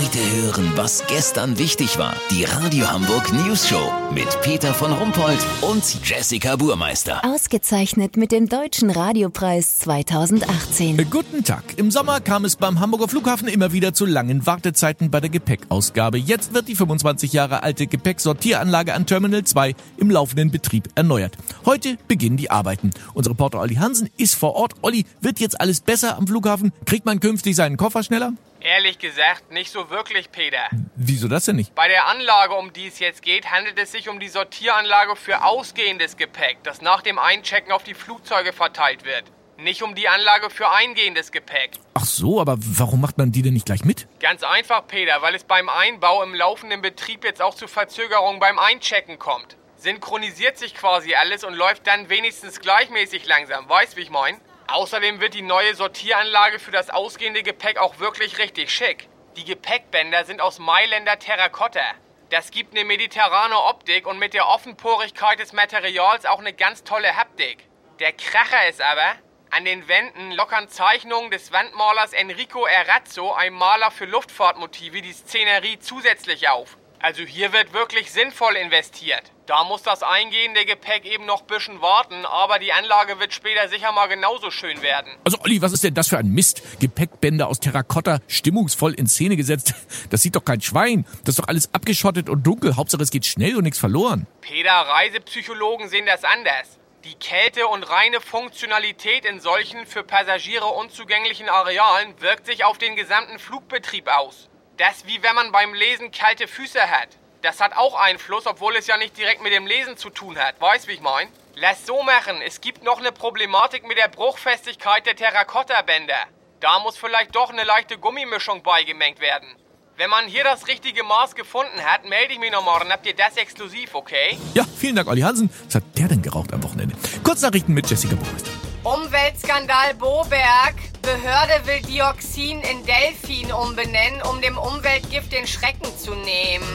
Heute hören, was gestern wichtig war. Die Radio Hamburg News Show mit Peter von Rumpold und Jessica Burmeister. Ausgezeichnet mit dem Deutschen Radiopreis 2018. Äh, Guten Tag. Im Sommer kam es beim Hamburger Flughafen immer wieder zu langen Wartezeiten bei der Gepäckausgabe. Jetzt wird die 25 Jahre alte Gepäcksortieranlage an Terminal 2 im laufenden Betrieb erneuert. Heute beginnen die Arbeiten. Unser Reporter Olli Hansen ist vor Ort. Olli, wird jetzt alles besser am Flughafen? Kriegt man künftig seinen Koffer schneller? Ehrlich gesagt, nicht so wirklich, Peter. Wieso das denn nicht? Bei der Anlage, um die es jetzt geht, handelt es sich um die Sortieranlage für ausgehendes Gepäck, das nach dem Einchecken auf die Flugzeuge verteilt wird. Nicht um die Anlage für eingehendes Gepäck. Ach so, aber warum macht man die denn nicht gleich mit? Ganz einfach, Peter, weil es beim Einbau im laufenden Betrieb jetzt auch zu Verzögerungen beim Einchecken kommt. Synchronisiert sich quasi alles und läuft dann wenigstens gleichmäßig langsam. Weißt, wie ich mein? Außerdem wird die neue Sortieranlage für das ausgehende Gepäck auch wirklich richtig schick. Die Gepäckbänder sind aus Mailänder Terrakotta. Das gibt eine mediterrane Optik und mit der Offenporigkeit des Materials auch eine ganz tolle Haptik. Der Kracher ist aber, an den Wänden lockern Zeichnungen des Wandmalers Enrico Errazzo, ein Maler für Luftfahrtmotive, die Szenerie zusätzlich auf. Also hier wird wirklich sinnvoll investiert. Da muss das eingehende Gepäck eben noch ein bisschen warten, aber die Anlage wird später sicher mal genauso schön werden. Also Olli, was ist denn das für ein Mist? Gepäckbänder aus Terrakotta, stimmungsvoll in Szene gesetzt. Das sieht doch kein Schwein. Das ist doch alles abgeschottet und dunkel. Hauptsache es geht schnell und nichts verloren. Peter, Reisepsychologen sehen das anders. Die Kälte und reine Funktionalität in solchen für Passagiere unzugänglichen Arealen wirkt sich auf den gesamten Flugbetrieb aus. Das wie wenn man beim Lesen kalte Füße hat. Das hat auch Einfluss, obwohl es ja nicht direkt mit dem Lesen zu tun hat. Weißt wie ich mein? Lass so machen. Es gibt noch eine Problematik mit der Bruchfestigkeit der Terrakotta-Bänder. Da muss vielleicht doch eine leichte Gummimischung beigemengt werden. Wenn man hier das richtige Maß gefunden hat, melde ich mich noch morgen. Habt ihr das exklusiv, okay? Ja, vielen Dank, Olli Hansen. Was hat der denn geraucht am Wochenende? Kurznachrichten mit Jessica Burmeister. Umweltskandal Boberg. Behörde will Dioxin in Delfin umbenennen, um dem Umweltgift den Schrecken zu nehmen.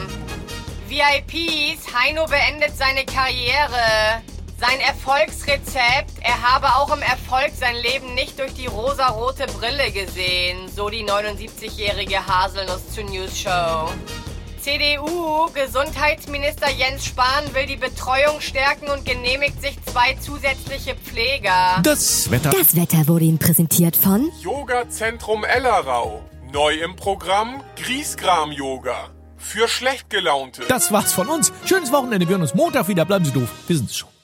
VIPs, Heino beendet seine Karriere. Sein Erfolgsrezept, er habe auch im Erfolg sein Leben nicht durch die rosarote Brille gesehen, so die 79-jährige Haselnuss zur News Show. CDU, Gesundheitsminister Jens Spahn will die Betreuung stärken und genehmigt sich zwei zusätzliche Pfleger. Das Wetter. Das Wetter wurde Ihnen präsentiert von Yoga-Zentrum Ellerau. Neu im Programm Griesgram-Yoga. Für schlecht gelaunte. Das war's von uns. Schönes Wochenende. Wir hören uns Montag wieder. Bleiben Sie doof. Wir sind's schon.